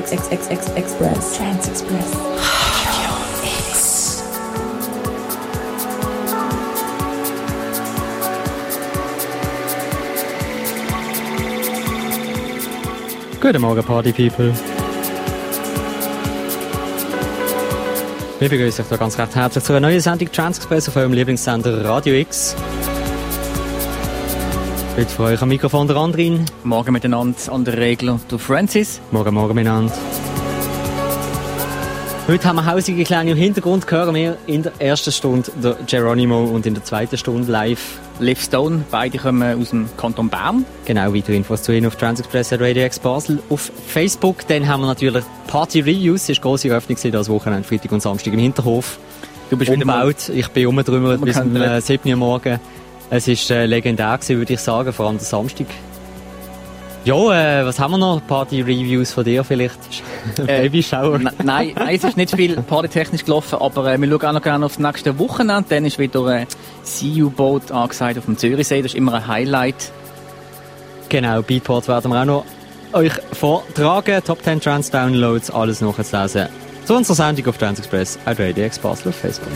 Trans Express. Trans Express. Guten Morgen, Party People. Wir begrüßen euch da ganz recht herzlich zu einer neuen Sendung Transexpress auf eurem Lieblingssender Radio X. Heute für euch am Mikrofon der Andrin. Morgen miteinander an der Regel, du Francis. Morgen, morgen miteinander. Heute haben wir hausige Kleine im Hintergrund, hören wir in der ersten Stunde der Geronimo und in der zweiten Stunde live. Liv Stone, beide kommen aus dem Kanton Bern. Genau, weitere Infos zu Ihnen auf Transexpress Radio X Basel auf Facebook. Dann haben wir natürlich Party Reuse, war grosse Eröffnung das Wochenende, Freitag und Samstag im Hinterhof. Du bist wieder mal ich bin umgedrümmert bis um Umgekannt. äh, 7 Uhr morgen. Es war äh, legendär, gewesen, würde ich sagen, vor allem der Samstag. Ja, äh, was haben wir noch? Party-Reviews von dir vielleicht? Äh, Babyshower? N- nein, nein, es ist nicht viel partytechnisch gelaufen, aber äh, wir schauen auch noch gerne auf das nächste Wochenende. Dann ist wieder ein CU-Boot angesagt auf dem Zürichsee. Das ist immer ein Highlight. Genau, Beatport werden wir auch noch euch vortragen. Top 10 Trans Downloads, alles nachzulesen. Zu unserer Sendung auf Trans Express, at Radio X Basel auf Facebook.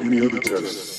Any other test.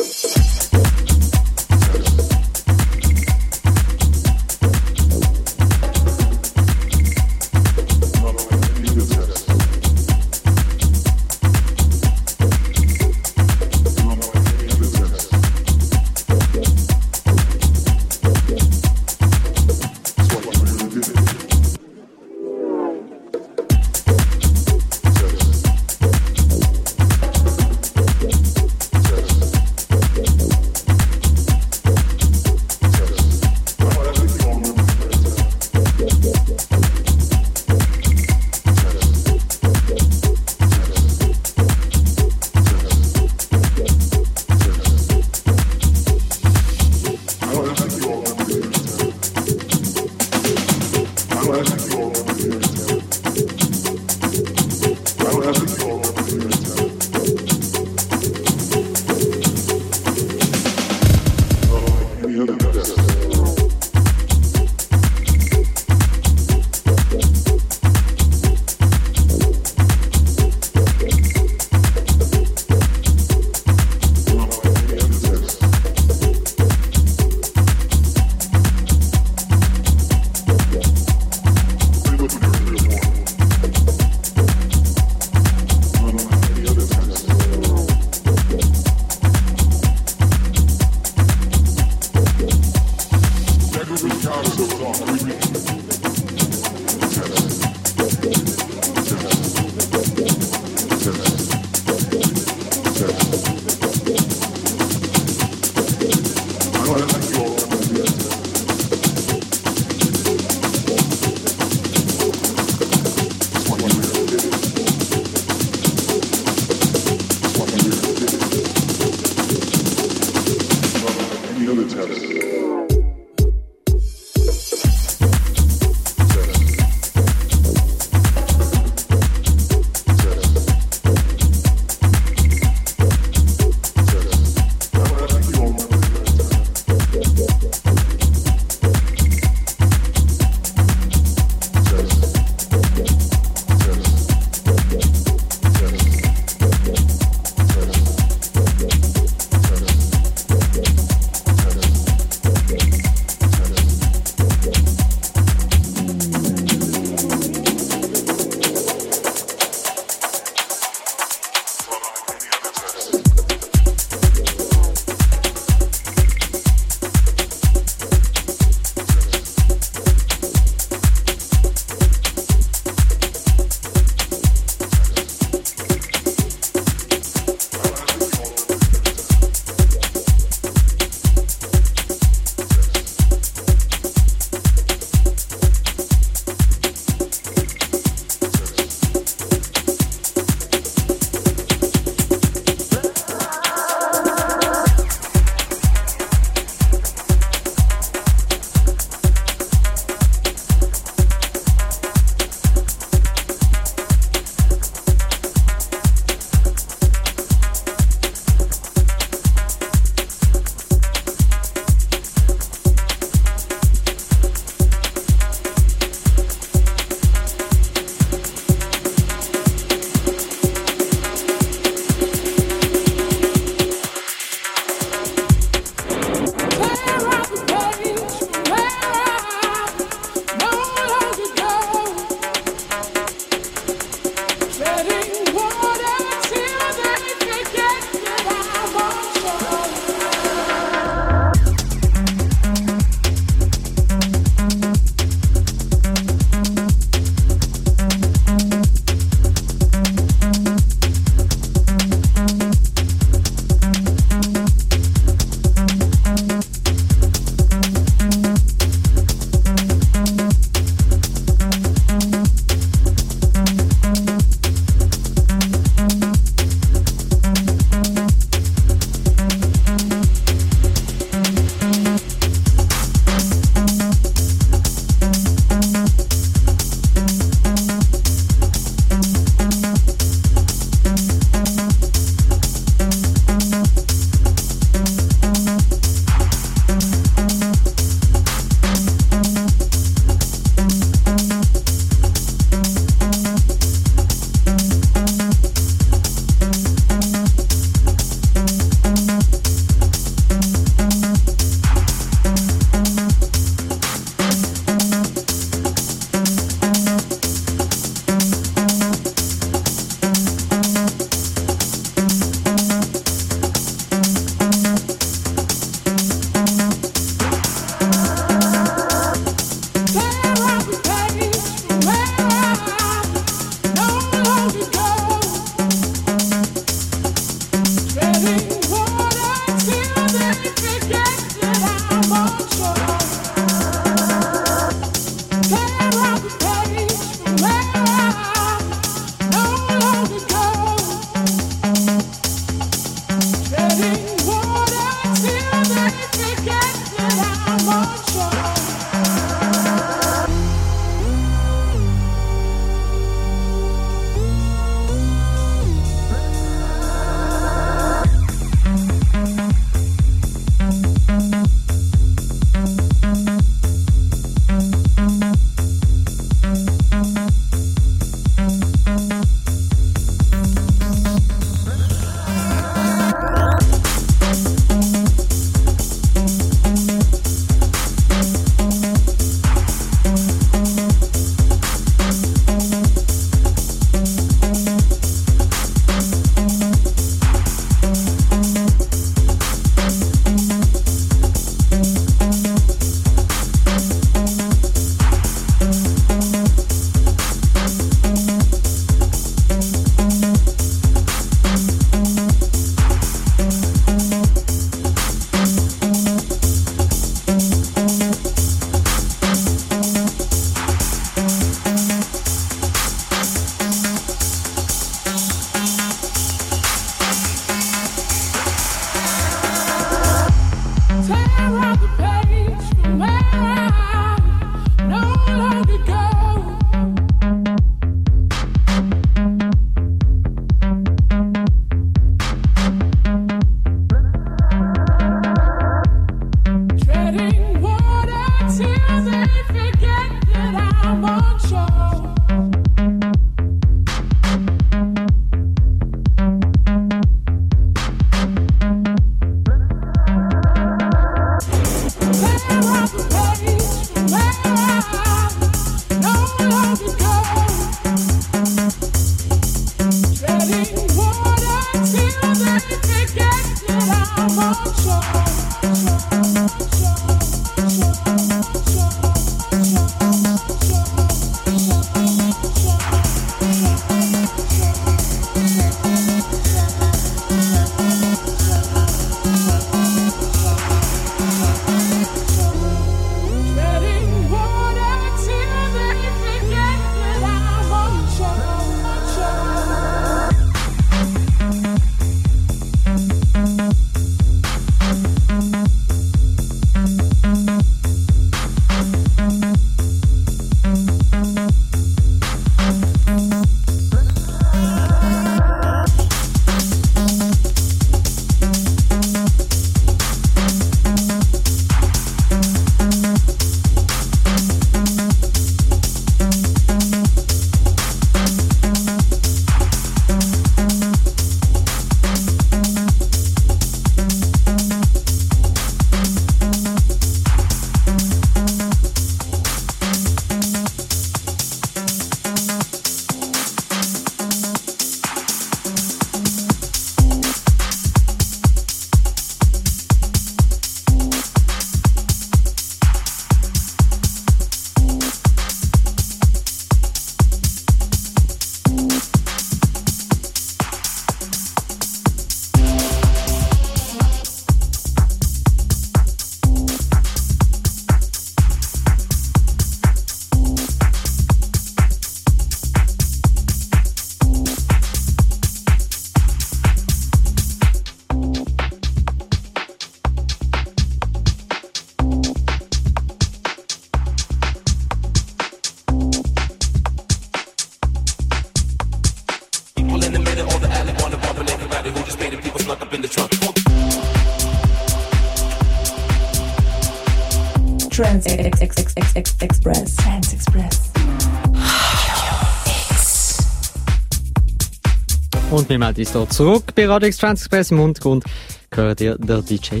Melden uns hier zurück bei Radio Trans Express. Im Hintergrund gehört ihr der DJ.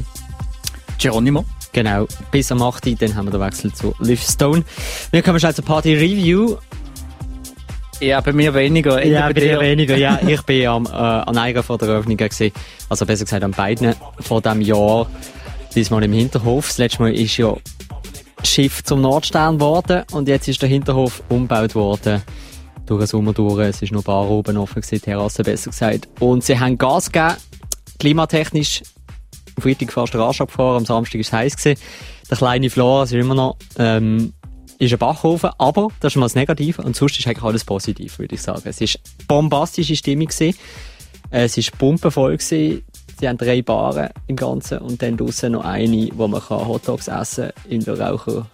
Geronimo. Genau, bis am 8. Uhr, dann haben wir den Wechsel zu Liv Stone. Wir kommen schnell zur Party Review. Ja, bei mir weniger. Ja, bei dir weniger. Ja, ich bin am, äh, an einer von der Eröffnung gewesen. Also besser gesagt an beiden von diesem Jahr. Diesmal im Hinterhof. Das letzte Mal ist ja das Schiff zum Nordstern geworden und jetzt ist der Hinterhof umgebaut worden. Durch den Sommer durch. Es ist noch Bar oben offen gewesen, Terrasse besser gesagt. Und sie haben Gas gegeben. Klimatechnisch. Am Freitag fast der Arsch abgefahren, am Samstag war es heiß gewesen. Der kleine Flor, es ist immer noch, ähm, ist ein Backofen, aber das ist mal das Negative und sonst ist eigentlich alles positiv, würde ich sagen. Es ist bombastische Stimmung gewesen. Es ist pumpenvoll gewesen. Die haben drei Baren im Ganzen und dann draussen noch eine, wo man Hotdogs essen kann, in der Raucher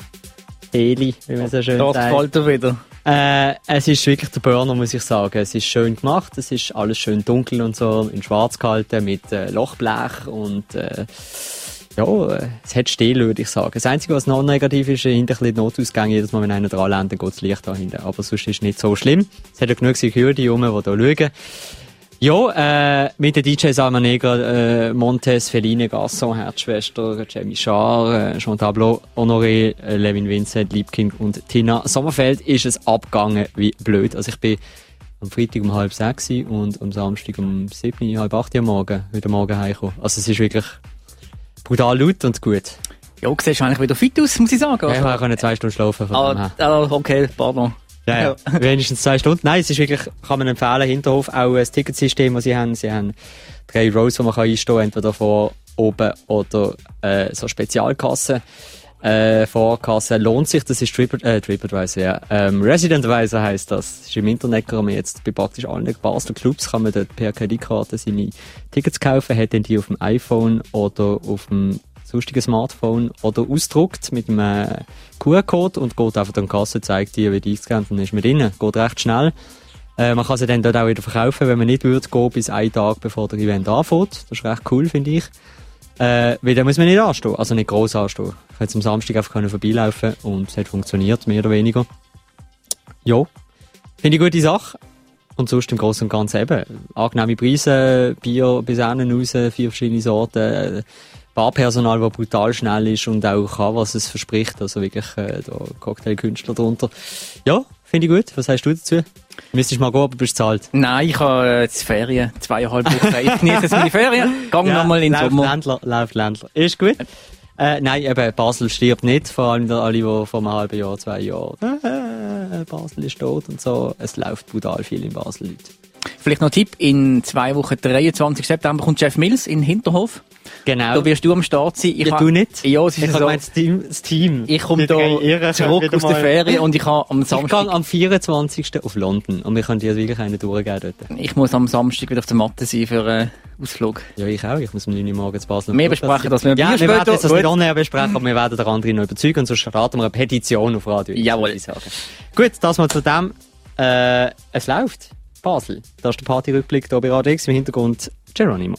Heli, wie man so schön Das sagt. gefällt dir wieder. Äh, es ist wirklich der Burner, muss ich sagen. Es ist schön gemacht, es ist alles schön dunkel und so, in schwarz gehalten, mit äh, Lochblech und äh, ja, äh, es hat still, würde ich sagen. Das Einzige, was noch negativ ist, hinter ein die Notausgänge, jedes Mal, wenn einer dran landet, geht das Licht da hinten. Aber sonst ist es nicht so schlimm. Es hat ja genug Security rum, die hier schauen. Ja, äh, mit den DJs Neger, äh, Montes, Feline Gasson, Herzschwester, Jamie Schar, äh, Chantal Blo, Honoré, äh, Levin Vincent, Liebkind und Tina Sommerfeld ist es abgegangen wie blöd. Also ich bin am Freitag um halb sechs und am Samstag um sieben, halb acht Uhr morgen, wieder morgen heimgekommen. Also es ist wirklich brutal laut und gut. Ja, du siehst eigentlich wieder fit aus, muss ich sagen. Ja, ich habe auch zwei Stunden schlafen von ah, ah, okay, pardon. Ja, ja. Wenigstens zwei Stunden. Nein, es ist wirklich, kann man empfehlen, Hinterhof, auch ein Ticketsystem, das sie haben. Sie haben drei Rows, wo man kann einstehen kann, entweder vor, oben oder äh, so Spezialkassen. Äh, Vorkasse lohnt sich, das ist Trip, äh, TripAdvisor, ja. Ähm, Resident-Advisor heisst das. das ist im Internet, kann man jetzt bei praktisch allen Bars und Clubs kann man dort per Kreditkarte seine Tickets kaufen, hat dann die auf dem iPhone oder auf dem sonstigen Smartphone oder ausdruckt mit einem äh, QR-Code und geht einfach an die Kasse, zeigt dir, wie die eingescannt und dann ist man drin. Geht recht schnell. Äh, man kann sie dann dort auch wieder verkaufen, wenn man nicht würde gehen, bis einen Tag bevor der Event anfängt. Das ist recht cool, finde ich. Äh, weil da muss man nicht anstehen, also nicht gross anstehen. Ich konnte am Samstag einfach können vorbeilaufen und es hat funktioniert, mehr oder weniger. Ja, finde ich gute Sache. Und sonst im Großen und Ganzen eben. Angenehme Preise, Bier bis hinten raus, vier verschiedene Sorten, Barpersonal, das brutal schnell ist und auch kann, was es verspricht. Also wirklich, äh, da Cocktailkünstler drunter. Ja, finde ich gut. Was sagst du dazu? Müsstest mal gehen, aber bist zahlt. Nein, ich habe äh, jetzt Ferien, zweieinhalb Wochen. Ich genieße jetzt meine Ferien. Gang Ja, nochmal in den Sommer. Ländler, läuft Ländler. Ist gut. Äh, nein, eben, Basel stirbt nicht. Vor allem alle, die vor einem halben Jahr, zwei Jahren, äh, Basel ist tot und so. Es läuft brutal viel in Basel, Leute. Vielleicht noch ein Tipp. In zwei Wochen, 23. September, kommt Jeff Mills in Hinterhof. Genau. Da wirst du am Start sein. Ich ja, du nicht? Ja, es ist ich so. das Team. Das Team. Ich komme da zurück aus der Ferien und ich habe am Ich gehe Samstag, am 24. auf London und wir können dir wirklich einen durchgeben dort. ich muss am Samstag wieder auf der Matte sein für einen Ausflug. Ja, ich auch. Ich muss um 9 Uhr morgens Basel. Wir besprechen das mit dem Ja, wir werden das nicht online besprechen, aber wir werden den anderen noch überzeugen und sonst starten wir eine Petition auf Radio. Jawohl. würde Ich sagen. Gut, das mal zu dem. Äh, es läuft. Basel. Das ist der Partyrückblick hier bei Radio X. Im Hintergrund Geronimo.